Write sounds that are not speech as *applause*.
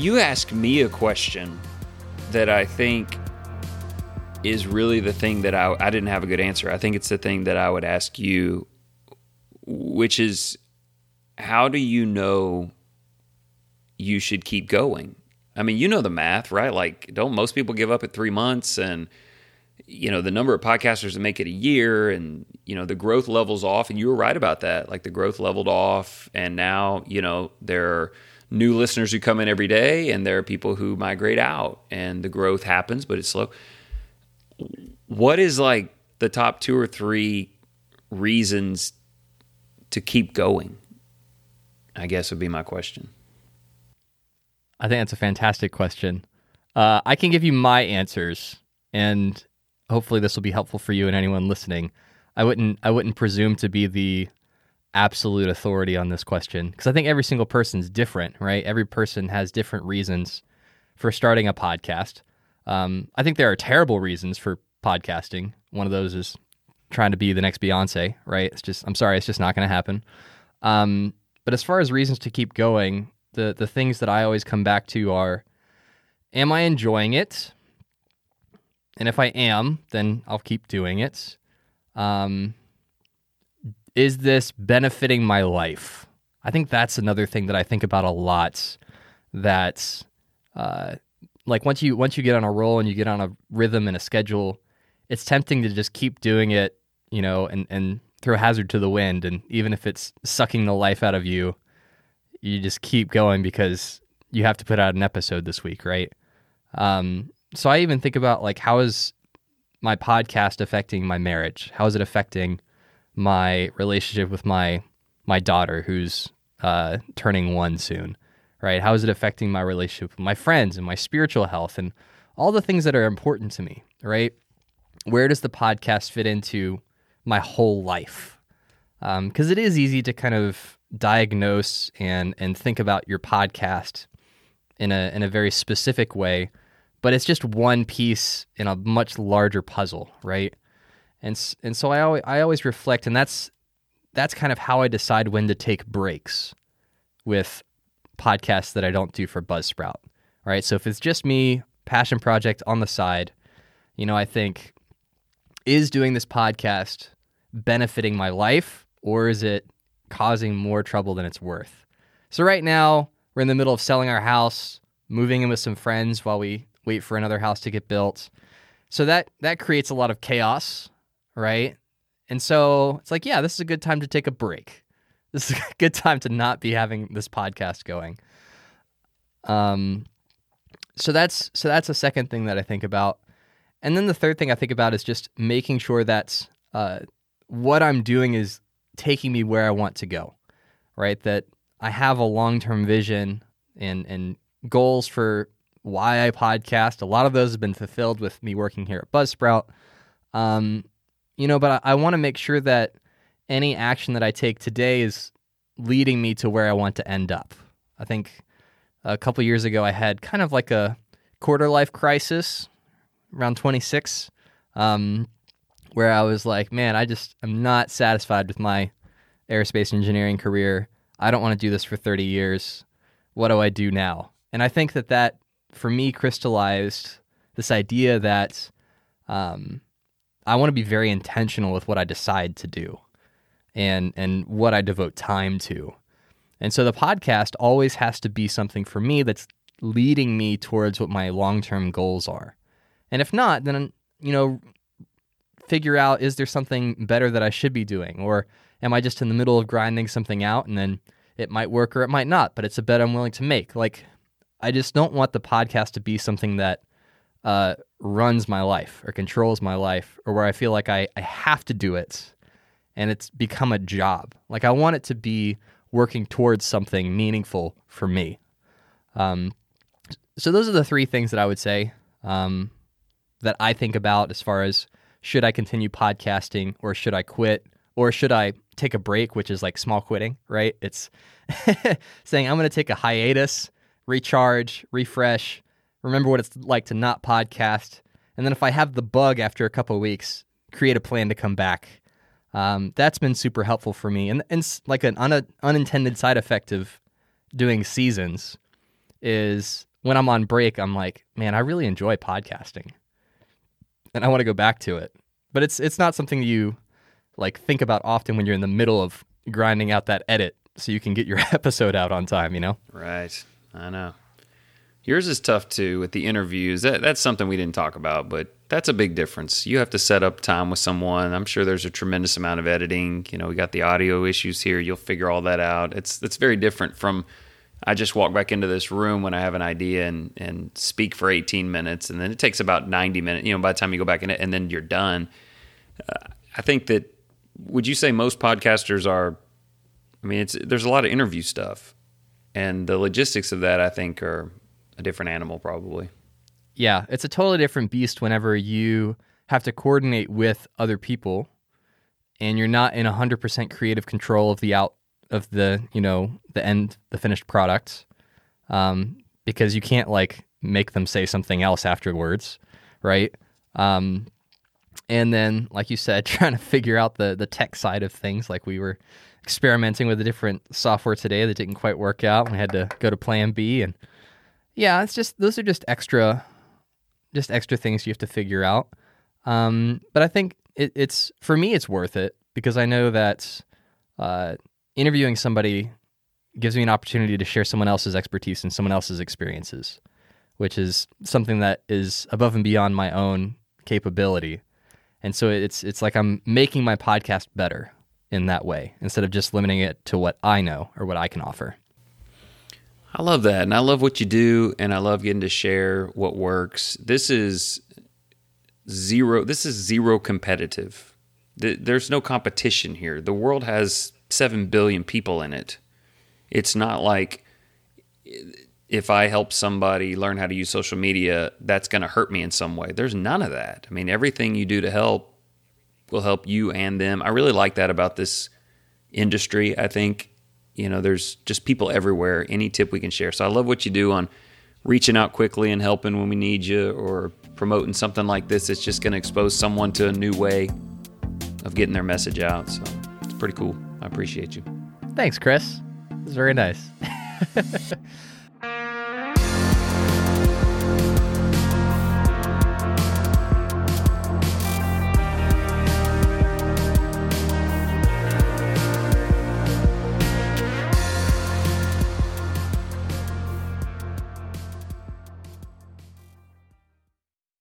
you asked me a question that I think is really the thing that I, I didn't have a good answer. I think it's the thing that I would ask you, which is how do you know you should keep going? I mean, you know the math, right? Like, don't most people give up at three months? And, you know, the number of podcasters that make it a year and, you know, the growth levels off. And you were right about that. Like, the growth leveled off. And now, you know, there are new listeners who come in every day and there are people who migrate out and the growth happens, but it's slow. What is like the top two or three reasons to keep going? I guess would be my question. I think that's a fantastic question. Uh, I can give you my answers, and hopefully this will be helpful for you and anyone listening. I wouldn't I wouldn't presume to be the absolute authority on this question because I think every single person's different, right? Every person has different reasons for starting a podcast. Um, I think there are terrible reasons for podcasting. One of those is trying to be the next Beyonce, right? It's just I'm sorry, it's just not going to happen. Um, but as far as reasons to keep going, the the things that I always come back to are am I enjoying it? And if I am, then I'll keep doing it. Um, is this benefiting my life? I think that's another thing that I think about a lot. That, uh, like once you once you get on a roll and you get on a rhythm and a schedule, it's tempting to just keep doing it, you know, and and throw hazard to the wind. And even if it's sucking the life out of you, you just keep going because you have to put out an episode this week, right? Um, so I even think about like how is my podcast affecting my marriage? How is it affecting my relationship with my my daughter who's uh, turning one soon? Right? How is it affecting my relationship with my friends and my spiritual health and all the things that are important to me? Right? Where does the podcast fit into my whole life? Because um, it is easy to kind of diagnose and and think about your podcast in a in a very specific way, but it's just one piece in a much larger puzzle, right? And and so I always I always reflect, and that's that's kind of how I decide when to take breaks with podcasts that I don't do for Buzzsprout, right? So if it's just me, passion project on the side, you know, I think is doing this podcast benefiting my life or is it causing more trouble than it's worth. So right now, we're in the middle of selling our house, moving in with some friends while we wait for another house to get built. So that that creates a lot of chaos, right? And so it's like, yeah, this is a good time to take a break. *laughs* This is a good time to not be having this podcast going. Um so that's so that's a second thing that I think about. And then the third thing I think about is just making sure that uh, what I'm doing is taking me where I want to go, right? That I have a long term vision and, and goals for why I podcast. A lot of those have been fulfilled with me working here at Buzzsprout. Um, you know, but I, I want to make sure that any action that I take today is leading me to where I want to end up. I think a couple years ago I had kind of like a quarter life crisis around 26. Um, where I was like, man, I just I'm not satisfied with my aerospace engineering career. I don't want to do this for 30 years. What do I do now? And I think that that, for me, crystallized this idea that um, I want to be very intentional with what I decide to do and, and what I devote time to. And so the podcast always has to be something for me that's leading me towards what my long term goals are. And if not, then, you know, figure out is there something better that I should be doing? Or am I just in the middle of grinding something out and then it might work or it might not, but it's a bet I'm willing to make? Like, I just don't want the podcast to be something that uh, runs my life or controls my life or where I feel like I, I have to do it and it's become a job. Like, I want it to be working towards something meaningful for me. Um, so, those are the three things that I would say um, that I think about as far as should I continue podcasting or should I quit or should I take a break, which is like small quitting, right? It's *laughs* saying I'm going to take a hiatus, recharge, refresh, remember what it's like to not podcast. And then if I have the bug after a couple weeks, create a plan to come back. Um, that's been super helpful for me. And, and like an un- unintended side effect of doing seasons is when I'm on break, I'm like, man, I really enjoy podcasting, and I want to go back to it. But it's it's not something you like think about often when you're in the middle of grinding out that edit so you can get your *laughs* episode out on time. You know? Right. I know. Yours is tough too with the interviews. That, that's something we didn't talk about, but that's a big difference. You have to set up time with someone. I'm sure there's a tremendous amount of editing. You know, we got the audio issues here. You'll figure all that out. It's it's very different from I just walk back into this room when I have an idea and and speak for 18 minutes, and then it takes about 90 minutes. You know, by the time you go back in it, and then you're done. Uh, I think that would you say most podcasters are? I mean, it's there's a lot of interview stuff, and the logistics of that I think are a different animal probably. Yeah, it's a totally different beast whenever you have to coordinate with other people and you're not in 100% creative control of the out of the, you know, the end the finished product. Um, because you can't like make them say something else afterwards, right? Um, and then like you said *laughs* trying to figure out the the tech side of things like we were experimenting with a different software today that didn't quite work out we had to go to plan b and yeah it's just those are just extra just extra things you have to figure out. Um, but I think it, it's for me, it's worth it because I know that uh, interviewing somebody gives me an opportunity to share someone else's expertise and someone else's experiences, which is something that is above and beyond my own capability. And so it's it's like I'm making my podcast better in that way instead of just limiting it to what I know or what I can offer. I love that. And I love what you do. And I love getting to share what works. This is zero, this is zero competitive. There's no competition here. The world has 7 billion people in it. It's not like if I help somebody learn how to use social media, that's going to hurt me in some way. There's none of that. I mean, everything you do to help will help you and them. I really like that about this industry. I think you know, there's just people everywhere. Any tip we can share. So I love what you do on reaching out quickly and helping when we need you or promoting something like this. It's just going to expose someone to a new way of getting their message out. So it's pretty cool. I appreciate you. Thanks, Chris. It's very nice. *laughs*